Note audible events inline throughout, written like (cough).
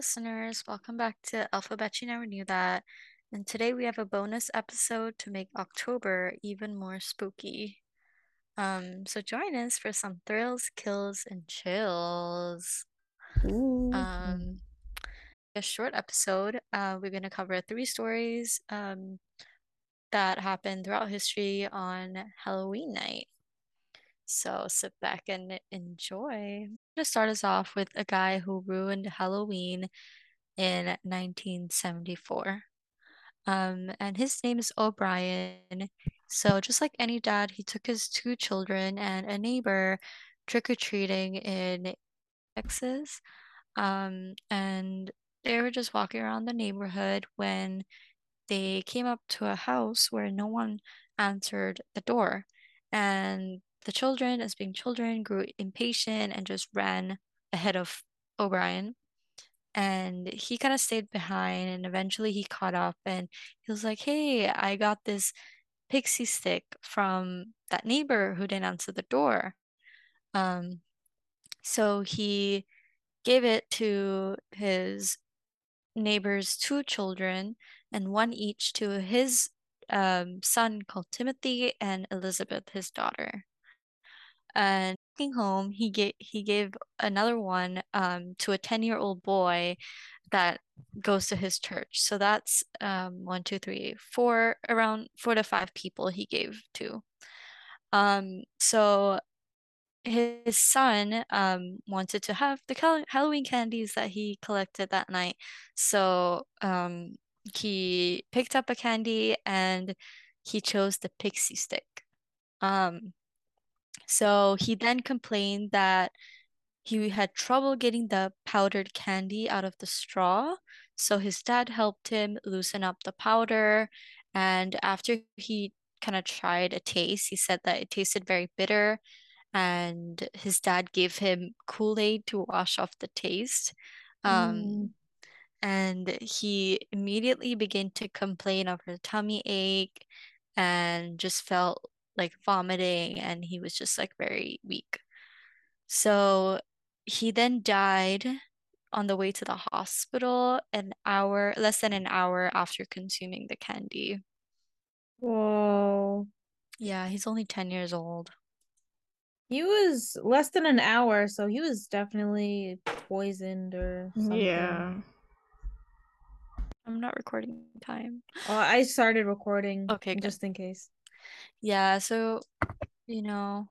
Listeners, welcome back to Alphabet You Never Knew That. And today we have a bonus episode to make October even more spooky. Um, so join us for some thrills, kills, and chills. Ooh. Um, a short episode. Uh, we're going to cover three stories um, that happened throughout history on Halloween night. So sit back and enjoy. I'm going to start us off with a guy who ruined Halloween in 1974. Um, and his name is O'Bryan. So just like any dad, he took his two children and a neighbor trick-or-treating in Texas. Um, and they were just walking around the neighborhood when they came up to a house where no one answered the door. And the children, as being children, grew impatient and just ran ahead of O'Bryan. And he kind of stayed behind, and eventually he caught up and he was like, Hey, I got this pixie stick from that neighbor who didn't answer the door. Um, so he gave it to his neighbor's two children and one each to his um, son called Timothy and Elizabeth, his daughter. And home, he gave he gave another one um, to a 10-year-old boy that goes to his church. So that's um, one, two, three, four, around four to five people he gave to. Um, so his son um wanted to have the Halloween candies that he collected that night. So um he picked up a candy and he chose the pixie stick. Um so he then complained that he had trouble getting the powdered candy out of the straw. So his dad helped him loosen up the powder. And after he kind of tried a taste, he said that it tasted very bitter. And his dad gave him Kool-Aid to wash off the taste. Um, Mm. and he immediately began to complain of her tummy ache and just felt like vomiting and he was just like very weak. So he then died on the way to the hospital an hour, less than an hour after consuming the candy. Whoa. Yeah, he's only 10 years old. He was less than an hour, so he was definitely poisoned or something. Yeah. I'm not recording time. Oh, I started recording Okay, good. just in case. Yeah, so, you know,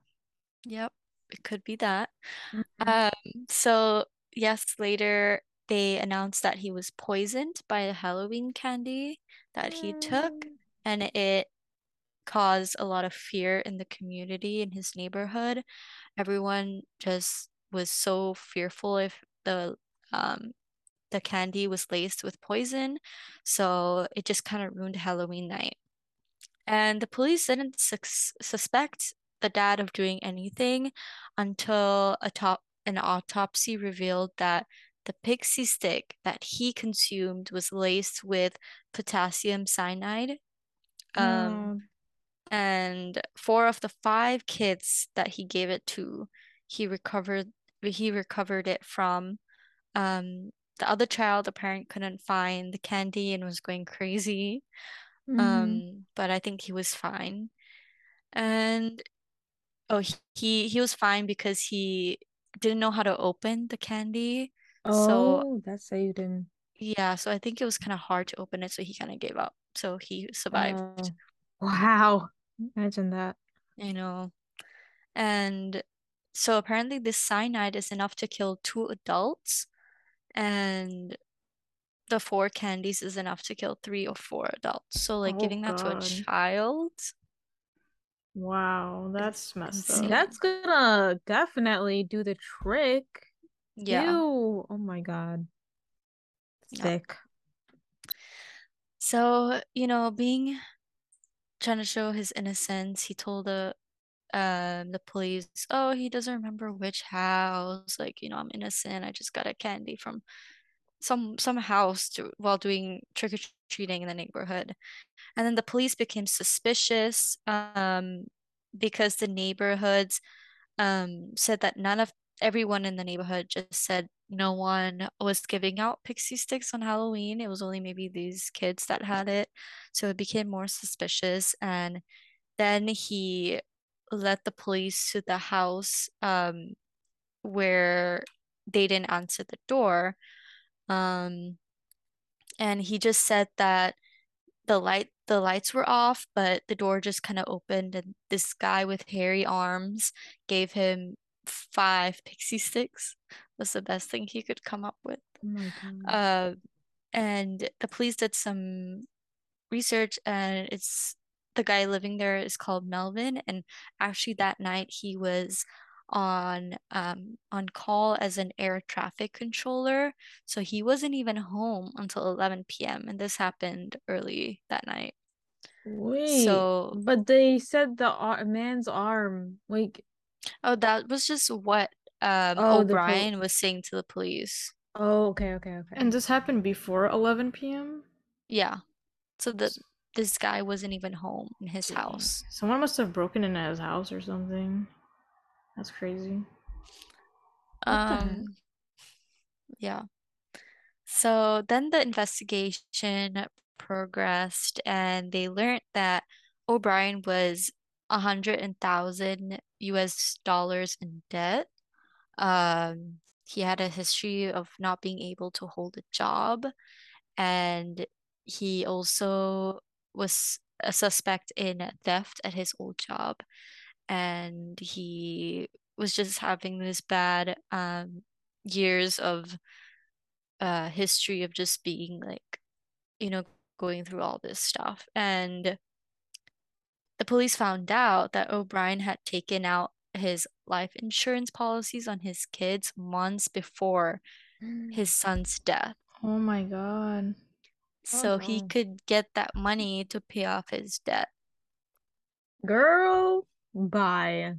yep, it could be that. Mhm. Um, so yes, later they announced that he was poisoned by a Halloween candy that he took, Mm. and it caused a lot of fear in the community in his neighborhood. Everyone just was so fearful if the um the candy was laced with poison, so it just kind of ruined Halloween night. And the police didn't sus suspect the dad of doing anything until a top an autopsy revealed that the pixie stick that he consumed was laced with potassium cyanide. Um, Oh, and four of the five kids that he gave it to, he recovered he recovered it from. Um, the other child, the parent couldn't find the candy and was going crazy. Mhm. Um, but I think he was fine. And oh, he he was fine because he didn't know how to open the candy. Oh, So that saved him. yeah, so I think it was kind of hard to open it, so he kind of gave up. So he survived, Oh, wow. Imagine that. you know. And so apparently this cyanide is enough to kill two adults, and the four candies is enough to kill three or four adults. So like Oh, giving that to a child, Wow, that's messed insane. up. That's gonna definitely do the trick. yeah. Ew. Oh my God. Yeah. Sick. So, you know, being trying to show his innocence, he told the um the police, "Oh, he doesn't remember which house. Like, you know, I'm innocent. I just got a candy from some some house to, while doing trick-or-treating in the neighborhood." And then the police became suspicious um because the neighborhoods um said that none of everyone in the neighborhood just said no one was giving out pixie sticks on Halloween. It was only maybe these kids that had it. So it became more suspicious. And then he led the police to the house um, where they didn't answer the door. Um, and he just said that the light the lights were off, but the door just kind of opened and this guy with hairy arms gave him five pixie sticks. Was the best thing he could come up with. Oh Uh, and the police did some research and it's the guy living there is called Melvin and actually that night he was on um on call as an air traffic controller so he wasn't even home until 11 p.m. and this happened early that night Wait, so but they said the ar man's arm. Like, oh that was just what um oh, the pol O'Bryan was saying to the police Oh, okay, okay, okay. And this happened before 11 p.m.? yeah so the this guy wasn't even home in his house Someone must have broken into his house or something. That's crazy. Um, yeah. So then the investigation progressed and they learned that O'Bryan was a hundred and thousand US dollars in debt. Um, he had a history of not being able to hold a job, and he also was a suspect in theft at his old job. And he was just having this bad um years of uh history of just being like, you know, going through all this stuff. And the police found out that O'Bryan had taken out his life insurance policies on his kids months before his son's death. Oh my god. So Oh, he could get that money to pay off his debt. Girl, bye.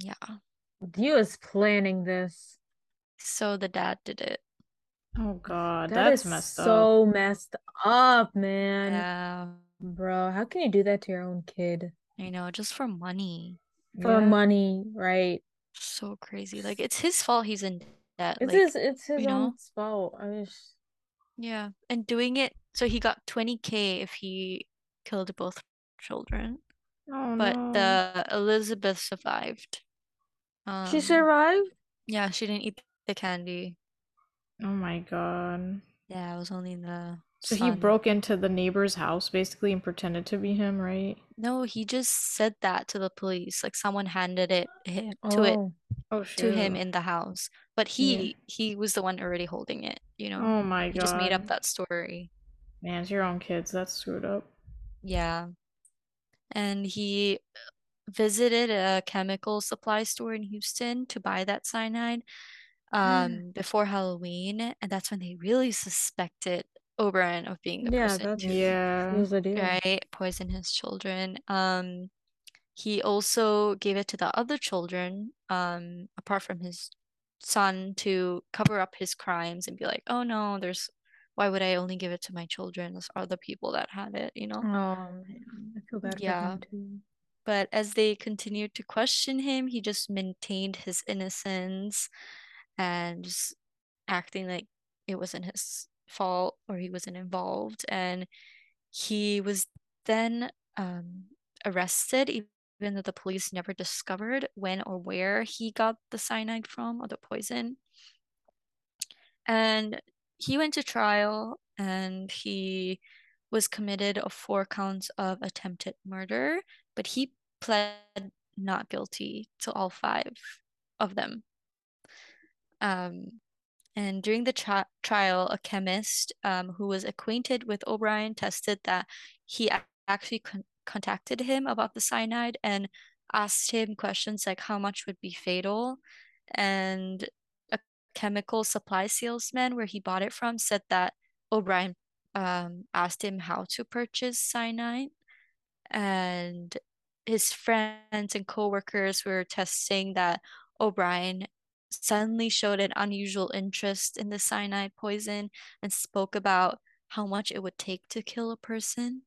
Yeah. You was planning this. So the dad did it. Oh god, That that's is messed up. so messed up, man. Yeah. Bro, how can you do that to your own kid? I know, just for money. For Yeah. money, right? So crazy. Like it's his fault he's in debt. It's Like, his it's his own know? fault. I wish yeah. And doing it, so he got 20k if he killed both children. Oh But no. the Elizabeth survived. she Um, survived? yeah, she didn't eat the candy. Oh my god. Yeah, it was only the So he broke into the neighbor's house basically and pretended to be him, right? No, he just said that to the police. Like someone handed it him to it Oh, Oh to him in the house. But he he was the one already holding it, you know? Oh my god. He just made up that story. Man, it's your own kids. That's screwed up. Yeah. And he visited a chemical supply store in Houston to buy that cyanide um before Halloween, and that's when they really suspected O'Bryan of being the yeah, person that's to, Yeah. was the deal. right, poison his children. Um he also gave it to the other children, um, apart from his son, to cover up his crimes and be like, oh no, there's why would I only give it to my children? There's other people that had it, you know? Oh I feel bad for Yeah. him too. But as they continued to question him, he just maintained his innocence and just acting like it wasn't his fault or he wasn't involved. And he was then um, arrested, even though the police never discovered when or where he got the cyanide from or the poison. And he went to trial and he was committed of four counts of attempted murder, but he pled not guilty to all five of them. Um, and during the tri- trial, a chemist um, who was acquainted with O'Bryan tested that he actually con- contacted him about the cyanide and asked him questions like how much would be fatal. And chemical supply salesman where he bought it from said that O'Bryan um, asked him how to purchase cyanide. And his friends and coworkers were testing that O'Bryan suddenly showed an unusual interest in the cyanide poison and spoke about how much it would take to kill a person.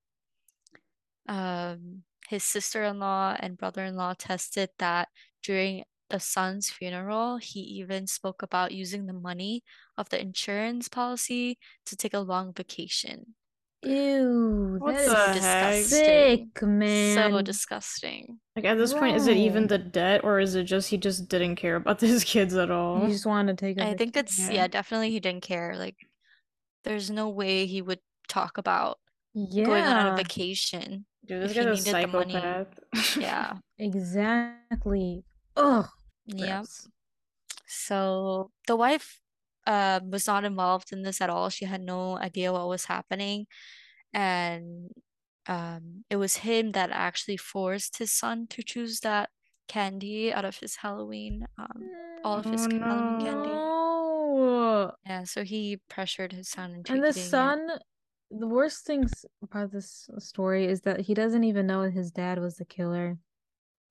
Um, his sister-in-law and brother-in-law tested that during the son's funeral, he even spoke about using the money of the insurance policy to take a long vacation. Ew, What that is the heck? disgusting. sick, man. So disgusting. Like at this point, is it even the debt or is it just he just didn't care about (laughs) his kids at all? He just wanted to take a I think it's Yeah. yeah, definitely he didn't care. Like there's no way he would talk about going on a vacation. Dude, this he guy's a needed the money. psychopath. (laughs) Yeah. exactly. Ugh. Yep. gross. So the wife uh, was not involved in this at all. She had no idea what was happening. And um, it was him that actually forced his son to choose that candy out of his Halloween, um, all of his Oh, Halloween candy. No. Yeah, so he pressured his son into And the eating it. son, the worst things about this story is that he doesn't even know his dad was the killer.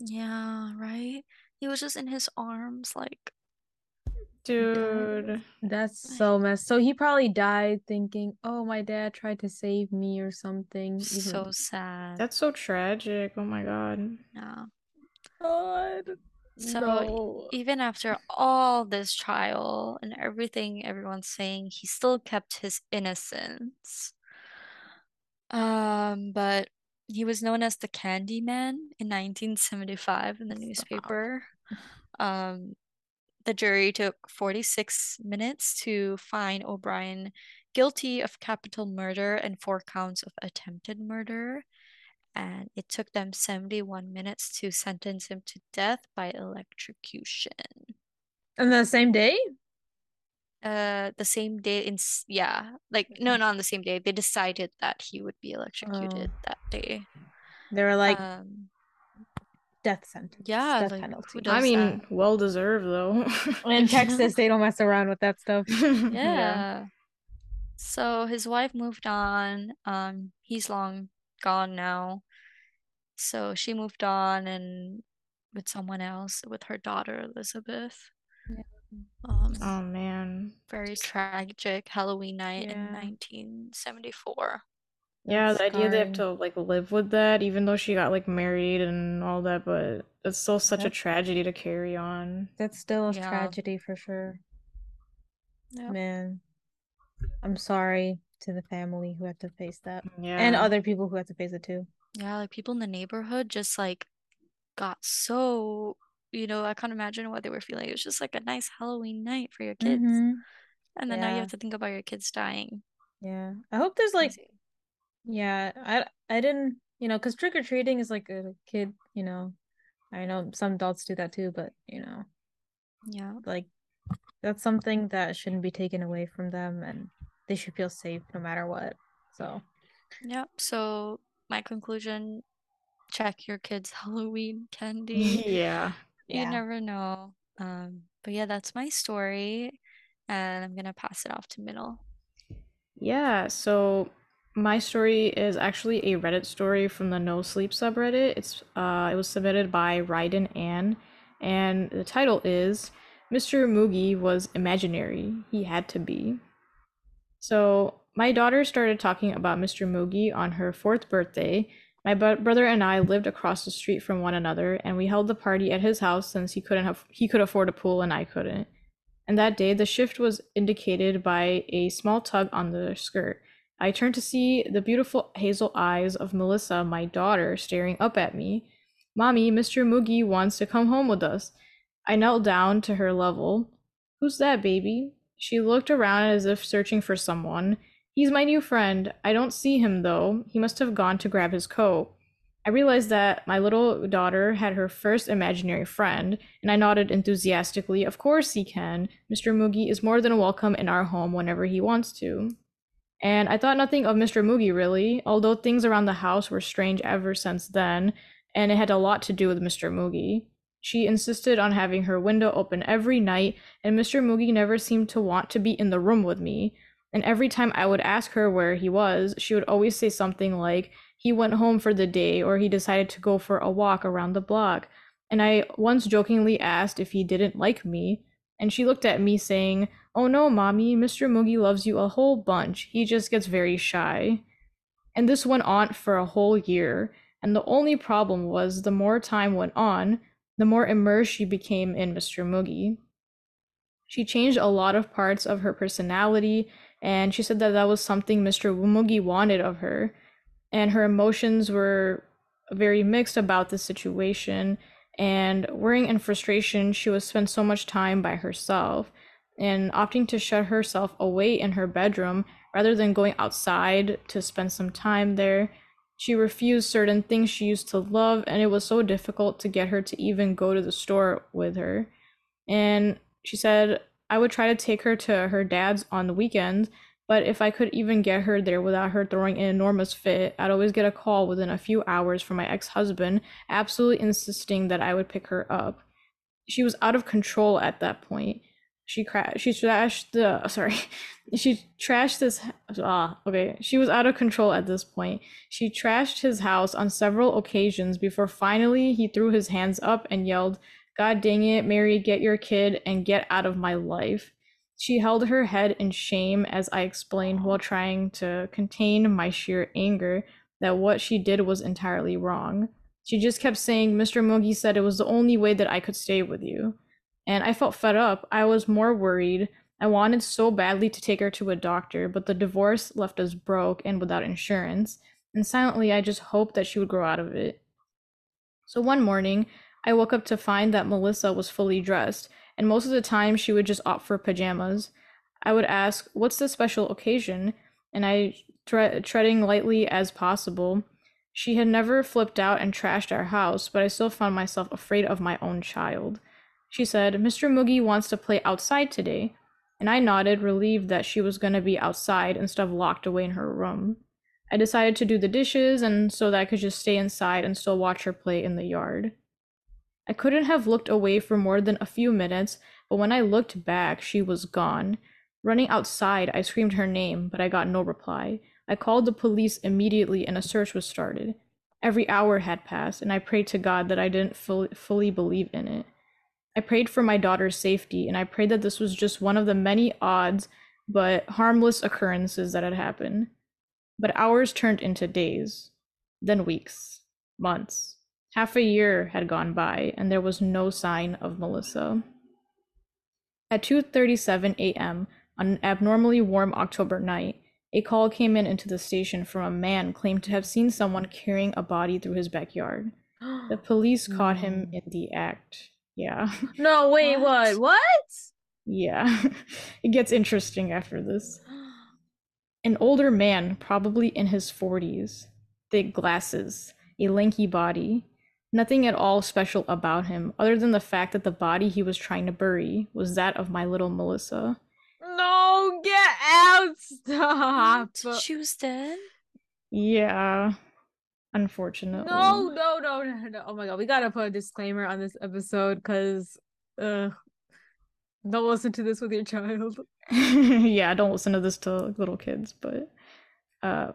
Yeah, right? He was just in his arms, like, Dude. That's so messed. So he probably died thinking, "Oh, my dad tried to save me or something." Even so sad. That's so tragic. Oh my god. Yeah. God. So No. even after all this trial and everything everyone's saying, he still kept his innocence. Um, but he was known as the Candyman in 1975 in the Stop. newspaper. (laughs) Um, the jury took 46 minutes to find O'Bryan guilty of capital murder and four counts of attempted murder. And it took them 71 minutes to sentence him to death by electrocution. And the same day? Uh, the same day in yeah, like no, not on the same day. They decided that he would be electrocuted Oh. that day. They were like Um, death sentence, yeah, death like, penalty. I mean, that? well deserved though. In Texas, they (laughs) don't mess around with that stuff. (laughs) Yeah. So his wife moved on. Um, he's long gone now. So she moved on and with someone else, with her daughter Elizabeth. Yeah. Um, Oh man. very tragic Halloween night in 1974. Yeah, That's the idea they have to like live with that, even though she got like married and all that, but it's still such a tragedy to carry on. That's still a Yeah. tragedy for sure. Yep. Man, I'm sorry to the family who had to face that, Yeah. and other people who had to face it too. Yeah, like people in the neighborhood just like got so, you know, I can't imagine what they were feeling. It was just like a nice Halloween night for your kids. Mhm. And then now you have to think about your kids dying. Yeah, I hope there's like, yeah, I I didn't, you know, because trick or treating is like a kid, you know. I know some adults do that too, but you know, Yeah. like that's something that shouldn't be taken away from them, and they should feel safe no matter what. So, yeah. So my conclusion, check your kids' (laughs) Halloween (laughs) candy. Yeah. You Yeah. never know. Um, but yeah, that's my story. And I'm gonna pass it off to Middle. Yeah, so my story is actually a Reddit story from the No Sleep subreddit. It's uh it was submitted by Ryden Ann, and the title is Mr. Moogie was imaginary. He had to be. So my daughter started talking about Mr. Moogie on her fourth birthday. My brother and I lived across the street from one another, and we held the party at his house since he couldn't have he could afford a pool and I couldn't. And that day, the shift was indicated by a small tug on the skirt. I turned to see the beautiful hazel eyes of Melissa, my daughter, staring up at me. Mommy, Mr. Moogie wants to come home with us. I knelt down to her level. Who's that, baby? She looked around as if searching for someone. He's my new friend. I don't see him, though. He must have gone to grab his coat. I realized that my little daughter had her first imaginary friend, and I nodded enthusiastically. Of course he can. Mr. Moogie is more than welcome in our home whenever he wants to. And I thought nothing of Mr. Moogie really, although things around the house were strange ever since then, and it had a lot to do with Mr. Moogie. She insisted on having her window open every night, and Mr. Moogie never seemed to want to be in the room with me. And every time I would ask her where he was, she would always say something like, he went home for the day or he decided to go for a walk around the block. And I once jokingly asked if he didn't like me, and she looked at me saying, Oh no, mommy, Mr. Moogie loves you a whole bunch. He just gets very shy. And this went on for a whole year. And the only problem was the more time went on, the more immersed she became in Mr. Moogie. She changed a lot of parts of her personality, and she said that that was something Mr. Moogie wanted of her. And her emotions were very mixed about the situation. And worrying and frustration, she would spend so much time by herself and opting to shut herself away in her bedroom rather than going outside to spend some time there. She refused certain things she used to love, and it was so difficult to get her to even go to the store with her. And she said, I would try to take her to her dad's on the weekends, but if I could even get her there without her throwing an enormous fit, I'd always get a call within a few hours from my ex husband, absolutely insisting that I would pick her up. She was out of control at that point she crashed she trashed the (laughs) sorry she trashed this ah okay she was out of control at this point she trashed his house on several occasions before finally he threw his hands up and yelled god dang it mary get your kid and get out of my life she held her head in shame as i explained while trying to contain my sheer anger that what she did was entirely wrong she just kept saying mr Moogie said it was the only way that i could stay with you and I felt fed up. I was more worried. I wanted so badly to take her to a doctor, but the divorce left us broke and without insurance. And silently, I just hoped that she would grow out of it. So one morning, I woke up to find that Melissa was fully dressed, and most of the time she would just opt for pajamas. I would ask, What's the special occasion? And I, tre- treading lightly as possible, she had never flipped out and trashed our house, but I still found myself afraid of my own child. She said, Mr. Moogie wants to play outside today. And I nodded, relieved that she was going to be outside instead of locked away in her room. I decided to do the dishes and so that I could just stay inside and still watch her play in the yard. I couldn't have looked away for more than a few minutes, but when I looked back, she was gone. Running outside, I screamed her name, but I got no reply. I called the police immediately and a search was started. Every hour had passed, and I prayed to God that I didn't fully, fully believe in it. I prayed for my daughter's safety, and I prayed that this was just one of the many odds but harmless occurrences that had happened. But hours turned into days, then weeks, months. Half a year had gone by, and there was no sign of Melissa. At 2:37 a.m. on an abnormally warm October night, a call came in into the station from a man claimed to have seen someone carrying a body through his backyard. The (gasps) police caught him in the act. Yeah. (laughs) No, wait, what? What? what? Yeah. (laughs) it gets interesting after this. (gasps) An older man, probably in his 40s, thick glasses, a lanky body. Nothing at all special about him, other than the fact that the body he was trying to bury was that of my little Melissa. No, get out! Stop! She was dead? Yeah. Unfortunately. No, no, no, no, no. Oh my god, we gotta put a disclaimer on this episode because uh don't listen to this with your child. (laughs) yeah, don't listen to this to little kids, but uh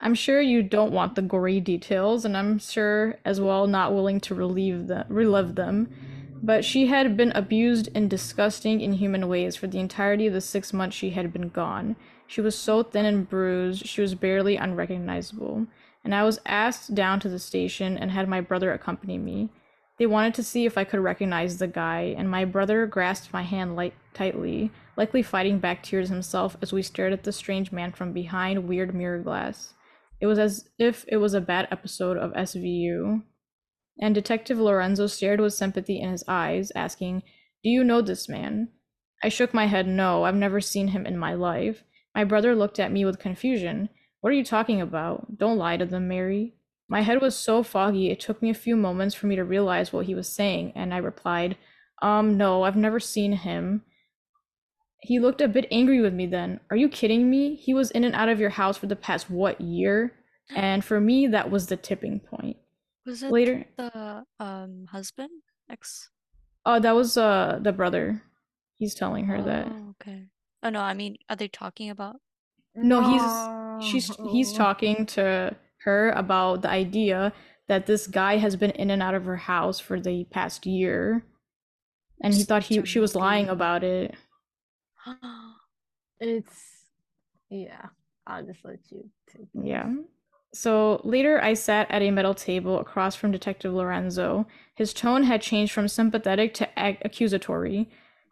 I'm sure you don't want the gory details, and I'm sure as well not willing to relieve them relive them. But she had been abused in disgusting, inhuman ways for the entirety of the six months she had been gone. She was so thin and bruised, she was barely unrecognizable and I was asked down to the station and had my brother accompany me. They wanted to see if I could recognize the guy, and my brother grasped my hand light- tightly, likely fighting back tears himself as we stared at the strange man from behind weird mirror glass. It was as if it was a bad episode of SVU. And Detective Lorenzo stared with sympathy in his eyes, asking, Do you know this man? I shook my head no, I've never seen him in my life. My brother looked at me with confusion. What are you talking about? Don't lie to them, Mary. My head was so foggy it took me a few moments for me to realize what he was saying, and I replied, Um, no, I've never seen him. He looked a bit angry with me then. Are you kidding me? He was in and out of your house for the past what year? And for me, that was the tipping point. Was it Later, the um husband? Ex? oh, that was uh the brother. He's telling her that. Oh, okay. Oh no, I mean, are they talking about? No, he's she's he's talking to her about the idea that this guy has been in and out of her house for the past year. And he thought he she was lying about it. (gasps) It's yeah. I'll just let you take. Yeah. So later, I sat at a metal table across from Detective Lorenzo. His tone had changed from sympathetic to ac- accusatory.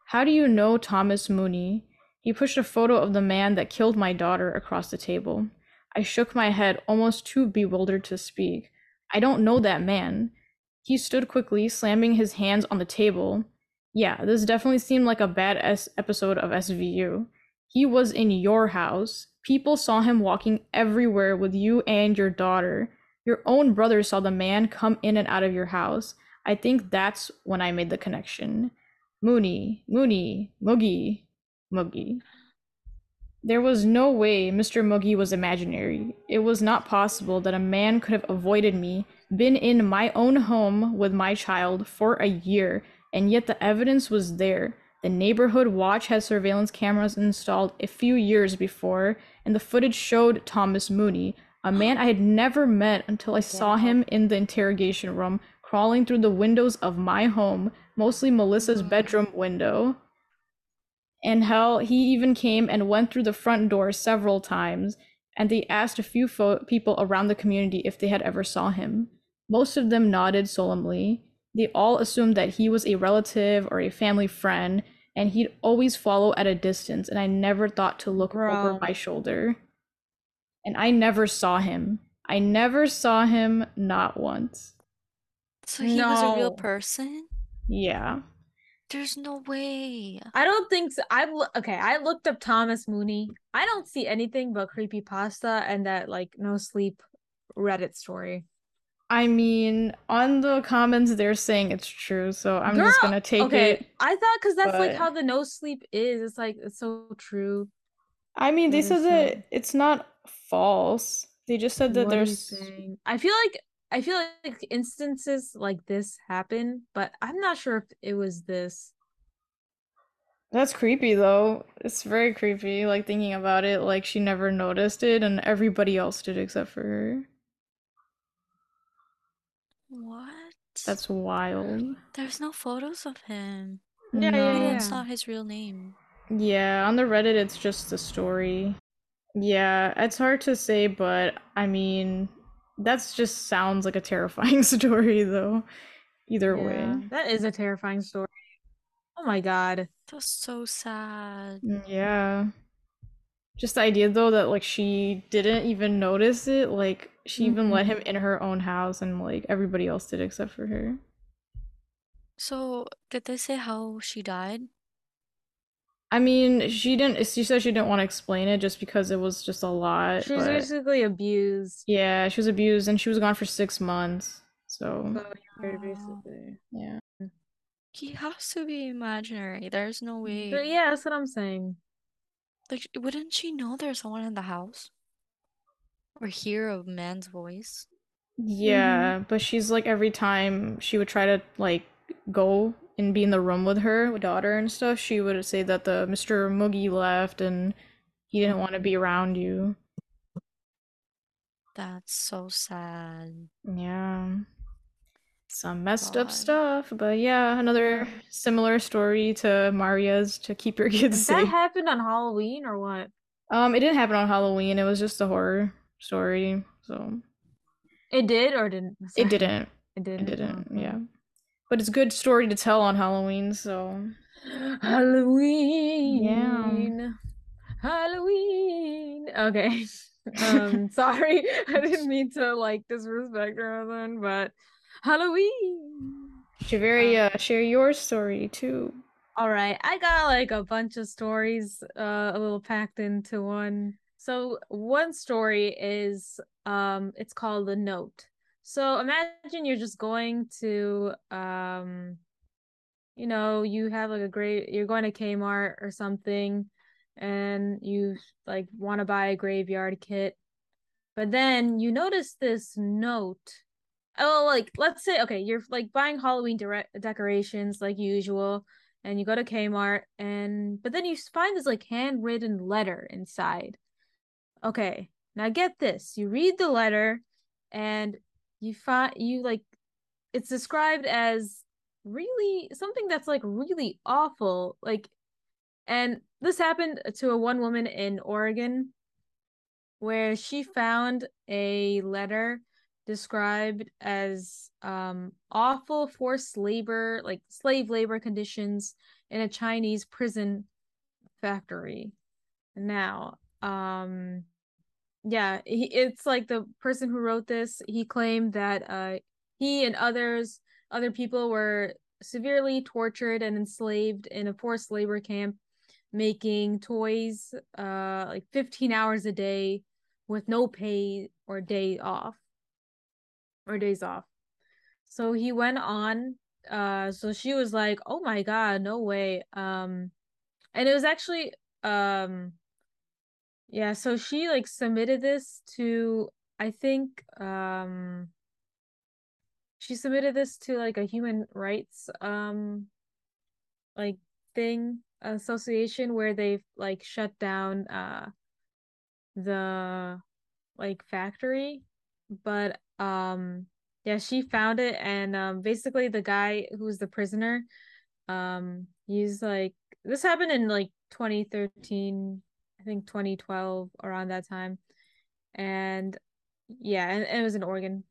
How do you know Thomas Mooney? He pushed a photo of the man that killed my daughter across the table. I shook my head, almost too bewildered to speak. I don't know that man. He stood quickly, slamming his hands on the table. Yeah, this definitely seemed like a bad S- episode of SVU. He was in your house. People saw him walking everywhere with you and your daughter. Your own brother saw the man come in and out of your house. I think that's when I made the connection. Mooney, Mooney, Moogie, Moogie. There was no way Mr. Moogie was imaginary. It was not possible that a man could have avoided me, been in my own home with my child for a year, and yet the evidence was there. The neighborhood watch had surveillance cameras installed a few years before, and the footage showed Thomas Mooney, a man I had never met until I saw him in the interrogation room, crawling through the windows of my home, mostly Melissa's hmm. bedroom window. And hell, he even came and went through the front door several times, and they asked a few fo- people around the community if they had ever saw him. Most of them nodded solemnly. They all assumed that he was a relative or a family friend, and he'd always follow at a distance, and I never thought to look Bro. over my shoulder. And I never saw him. I never saw him not once. So he was a real person? Yeah. There's no way. I don't think so. I lo- okay. I looked up Thomas Mooney. I don't see anything but creepy pasta and that like no sleep Reddit story. I mean, on the comments, they're saying it's true, so I'm just gonna take okay. it. I thought because that's like how the no sleep is. It's like it's so true. I mean, they said that? it's not false. They just said that What there's. I feel like I feel like instances like this happen, but I'm not sure if it was this. That's creepy though. It's very creepy, like thinking about it, like she never noticed it and everybody else did except for her. What? That's wild. There's no photos of him. Yeah, No. yeah, yeah. it's not his real name. Yeah, on the Reddit, it's just the story. Yeah, it's hard to say, but I mean, that's just sounds like a terrifying (laughs) story though. Either Yeah, way. that is a terrifying story. Oh my god. That's so sad. Mm, Yeah. Just the idea though that like she didn't even notice it, like she even let him mm-hmm. in her own house and like everybody else did except for her. So, did they say how she died? I mean, she didn't she said she didn't want to explain it just because it was just a lot, She was but basically abused. yeah, she was abused and she was gone for six months. So So you're Oh. basically. yeah. He has to be imaginary. There's no way. But yeah, that's what I'm saying. Like, wouldn't she know there's someone in the house? Or hear a man's voice? Yeah, but she's like every time she would try to like go and be in the room with her daughter and stuff, she would say that the Mr. Moogie left and he didn't want to be around you. That's so sad. Yeah. Some messed up stuff, but yeah, another similar story to Maria's to keep your kids That safe. That happened on Halloween or what? Um, it didn't happen on Halloween. It was just a horror story, so It did or didn't? it didn't. It It didn't. didn't. Okay. Yeah, but it's a good story to tell on Halloween. So Halloween. Yeah. Halloween. Okay. (laughs) Um, sorry. (laughs) I didn't mean to like disrespect her then, but Halloween. Javeria, share your story too. All right, I got like a bunch of stories, uh, a little packed into one. So one story is, um, it's called The Note. So imagine you're just going to, um, you know, you have like a great, you're going to Kmart or something, and you like want to buy a graveyard kit, but then you notice this note. Oh, like let's say, okay, you're like buying Halloween dire- decorations like usual and you go to Kmart and but then you find this like handwritten letter inside. Okay, now get this. You read the letter and you find you like it's described as really something that's like really awful. Like and this happened to a one woman in Oregon. where she found a letter described as um, awful forced labor, like slave labor conditions in a Chinese prison factory. Now, um, yeah, he, it's like the person who wrote this. He claimed that uh, he and others, other people, were severely tortured and enslaved in a forced labor camp, making toys uh, like 15 hours a day with no pay or day off or days off. So he went on. Uh, so she was like, "Oh my god, no way." Um, and it was actually um, yeah. So she like submitted this to I think um, she submitted this to like a human rights um, like thing association where they've like shut down uh the like factory but um yeah she found it and um basically the guy who's the prisoner um he's like this happened in like 2013 i think 2012 around that time. And yeah and, and it was in oregon.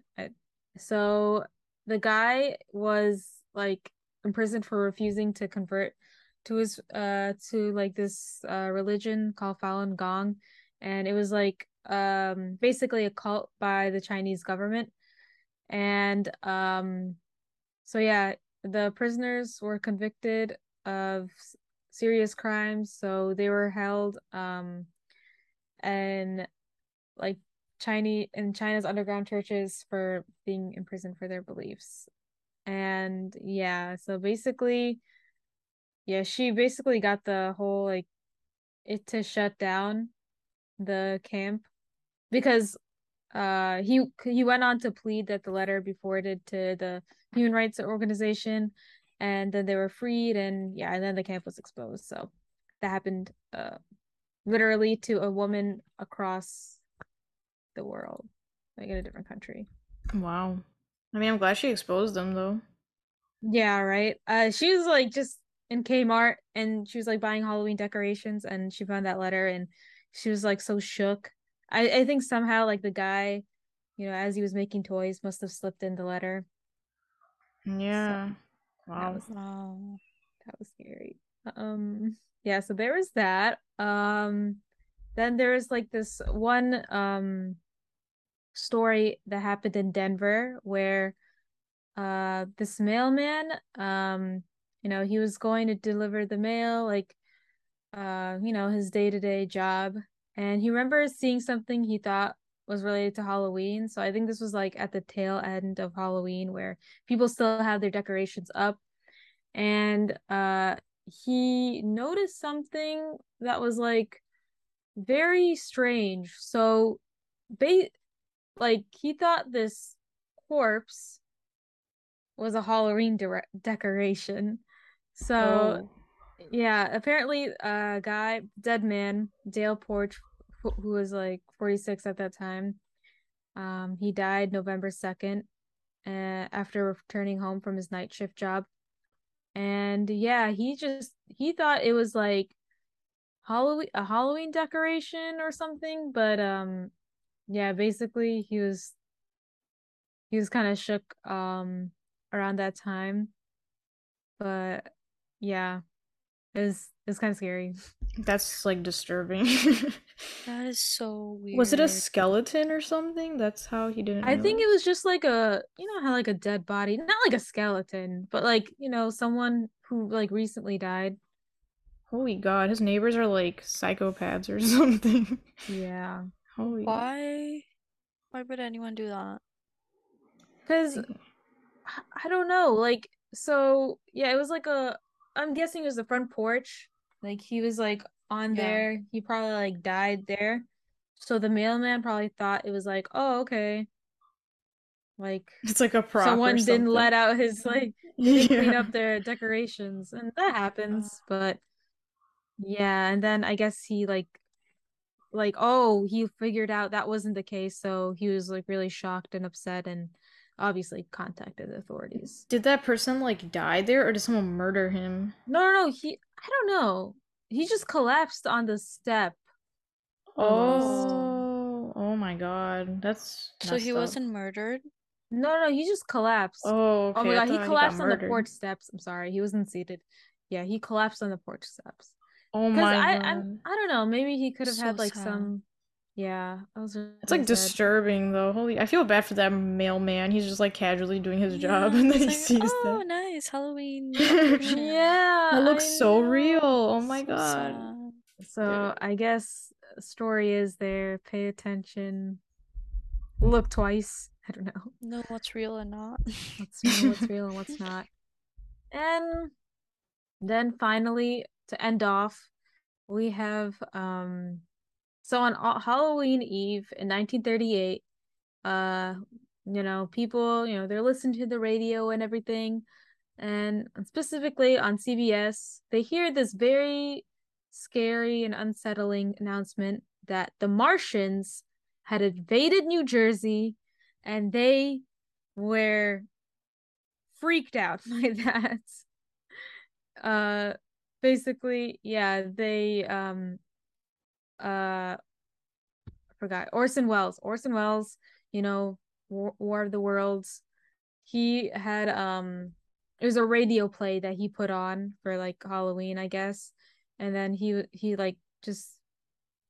So the guy was like imprisoned for refusing to convert to his uh to like this uh religion called Falun Gong. And it was like um basically a cult by the Chinese government. And um so yeah the prisoners were convicted of serious crimes so they were held um and like Chinese in China's underground churches for being imprisoned for their beliefs. And yeah so basically yeah she basically got the whole like it to shut down the camp because uh he he went on to plead that the letter be forwarded to the human rights organization and then they were freed and yeah and then the camp was exposed. So that happened uh literally to a woman across the world like in a different country. Wow. I mean i'm glad she exposed them though. Yeah right? Uh she was like just in kmart and she was like buying halloween decorations and she found that letter and she was like so shook. I, I think somehow like the guy, you know, as he was making toys, must have slipped in the letter. Yeah. So, wow. That was oh, that was scary. Um yeah, so there was that. Um then there's like this one um story that happened in Denver where uh this mailman um you know he was going to deliver the mail like uh you know his day-to-day job and he remembers seeing something he thought was related to Halloween. So I think this was like at the tail end of Halloween where people still have their decorations up. And uh he noticed something that was like very strange. So they like he thought this corpse was a Halloween de- decoration. So oh yeah, apparently a guy, dead man, Dale Porch, who was like 46 at that time, um, he died November 2nd uh, after returning home from his night shift job. And yeah, he just he thought it was like Halloween a Halloween decoration or something, but um yeah, basically he was he was kind of shook um around that time. But yeah, is is kind of scary. That's like disturbing. (laughs) that is so weird. Was it a skeleton or something? That's how he didn't. I think it was just like a you know how like a dead body, not like a skeleton, but like you know someone who like recently died. Holy God, his neighbors are like psychopaths or (laughs) something. Yeah. Holy. Why? Why would anyone do that? Because I don't know. Like so, yeah, it was like a I'm guessing it was the front porch. Like he was like on yeah. there. He probably like died there. So the mailman probably thought it was like, oh, okay. Like (laughs) it's like a prop. Someone didn't let out his like (laughs) yeah. clean up their decorations, and that happens. (sighs) But yeah, and then I guess he like like oh he figured out that wasn't the case, so he was like really shocked and upset and obviously contacted the authorities. Did that person like die there or did someone murder him? No, no, no. He I don't know. He just collapsed on the step. Oh. Oh my god, that's So he up. wasn't murdered? No, no, he just collapsed. Oh, okay. oh my god, he collapsed got on the porch steps. I'm sorry, he wasn't seated. Yeah, he collapsed on the porch steps. Oh Because my I, god. I'm, I don't know. Maybe he could have So had like sad. some. Yeah, that was really It's like sad. disturbing though. Holy, I feel bad for that mailman. He's just like casually doing his job, Yeah, (laughs) and then he it's like, sees oh, that. nice Halloween. (laughs) Yeah, That looks I so know. real. Oh my So god. sad. So I guess story is there. Pay attention. Look twice. I don't know. Know what's real and not. Let's know what's real and what's (laughs) not. And then finally, to end off, we have um so on Halloween Eve in 1938, uh, you know, people, you know, they're listening to the radio and everything, and specifically on CBS, they hear this very scary and unsettling announcement that the Martians had invaded New Jersey and they were freaked out (laughs) by that. Uh basically, yeah, they um uh I forgot Orson Welles. Orson Welles, you know, War, War of the Worlds. He had um it was a radio play that he put on for like Halloween, I guess. And then he he like just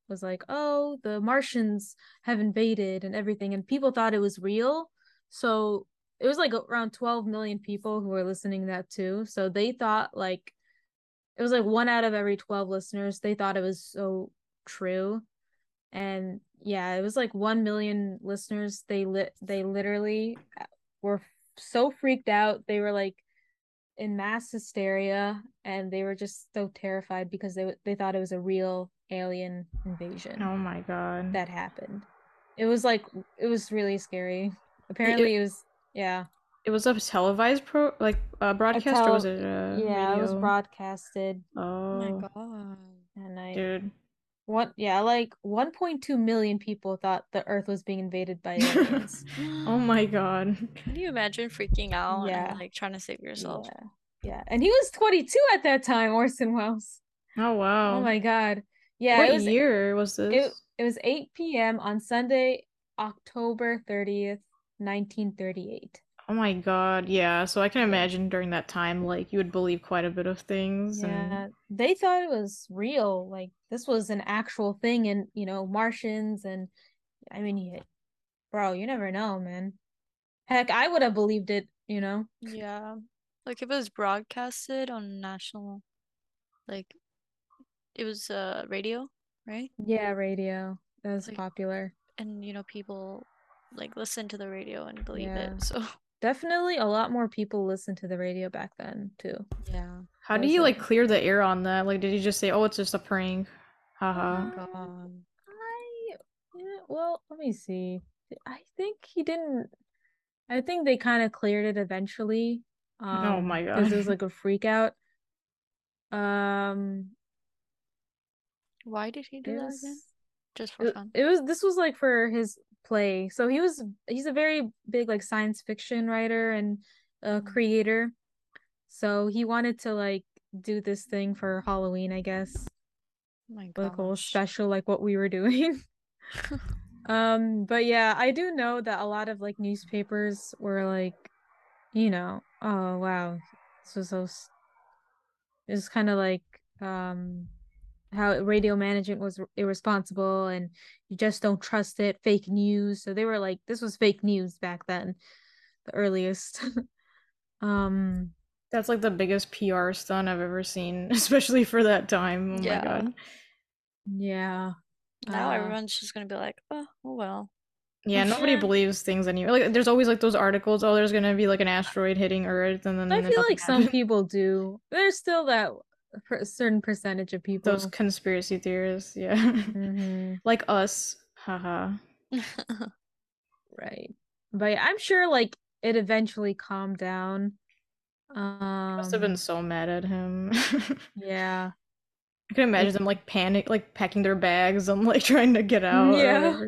was like, "Oh, the Martians have invaded and everything." And people thought it was real. So it was like around 12 million people who were listening that too. So they thought like it was like one out of every 12 listeners, they thought it was so true. And yeah, it was like 1 million listeners. They lit they literally were so freaked out. They were like in mass hysteria and they were just so terrified because they they thought it was a real alien invasion Oh my god. that happened. It was like it was really scary. Apparently it was yeah. It was a televised pro like uh, broadcast or tel- was it uh, yeah, it was broadcasted Oh Oh, my god. and I dude. What yeah, like 1.2 million people thought the earth was being invaded by (laughs) aliens. Oh my god. Can you imagine freaking out Yeah. and like trying to save yourself? yeah. Yeah. And he was 22 at that time, Orson Welles. Oh, oh wow. Oh my god. Yeah, what was year was this? it, it was 8 p.m. on Sunday, October 30th, 1938. Oh my god. Yeah. So I can imagine during that time, like you would believe quite a bit of things. and- Yeah, they thought it was real. Like this was an actual thing, and you know, Martians, and I mean, you, bro, you never know, man. Heck, I would have believed it. You know. Yeah. Like if it was broadcasted on national like it was uh radio, right? Yeah, radio. That was Like- popular. And you know, people like listen to the radio and believe Yeah. it. So (laughs) Definitely, a lot more people listened to the radio back then too. yeah. How do you it? like clear the air on that? Like, did you just say, "Oh, it's just a prank"? Haha. Uh, God. I yeah, well, let me see. I think he didn't. I think they kind of cleared it eventually. Um, Oh my because it God. was like a (laughs) freak out. Um, Why did he do this? that again? Just for fun. it was this was like for his play. So he was he's a very big like science fiction writer and uh, creator. So he wanted to like do this thing for Halloween, I guess. Oh my like a whole special like what we were doing. (laughs) (laughs) um, but yeah, I do know that a lot of like newspapers were like, you know, oh wow, this was so. s- It's kind of like um, how radio management was irresponsible, and you just don't trust it. Fake news. So they were like, this was fake news back then, the earliest. (laughs) um, That's like the biggest PR stunt I've ever seen, (laughs) especially for that time. Oh Yeah. my god. yeah. Now uh, everyone's just gonna be like, oh, oh well. Yeah, (laughs) nobody believes things anymore. Like, there's always like those articles. Oh, there's gonna be like an asteroid hitting Earth, and then I then feel nothing like some people do. There's still that per- certain percentage of people. those conspiracy theorists. Yeah, Mhm, (laughs) like us. Haha. (laughs) right. But yeah, I'm sure like it eventually calmed down. Um, Must have been so mad at him. (laughs) yeah. I can imagine them like panic, like packing their bags and like trying to get out. Yeah.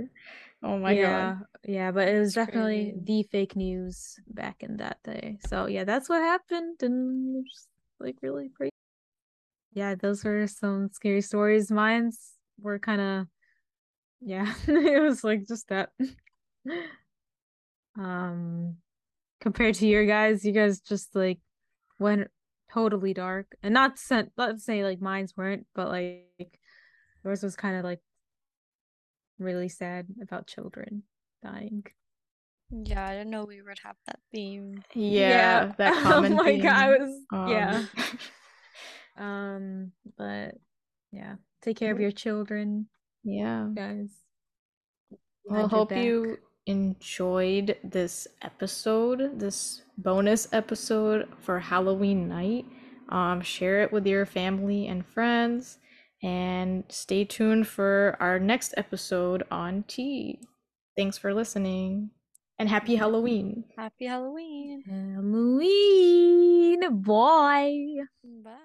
Oh my yeah, god. yeah, but it was definitely the fake news back in that day. So yeah, that's what happened, and it's like really crazy. Yeah, those were some scary stories. Mine's were kind of Yeah, (laughs) it was like just that. um, compared to your guys, you guys just like went totally dark, and not sent. Let's say like mine's weren't, but like yours was kind of like really sad about children dying. Yeah, I didn't know we would have that theme. Yeah, that (laughs) oh common my god, I theme. was yeah. (laughs) Um, but yeah, take care of your children, yeah. guys. Well, Had your hope back. you enjoyed this episode, this bonus episode for Halloween night. Um, share it with your family and friends, and stay tuned for our next episode on tea. Thanks for listening, and happy Halloween! Happy Halloween. Halloween, boy. Bye.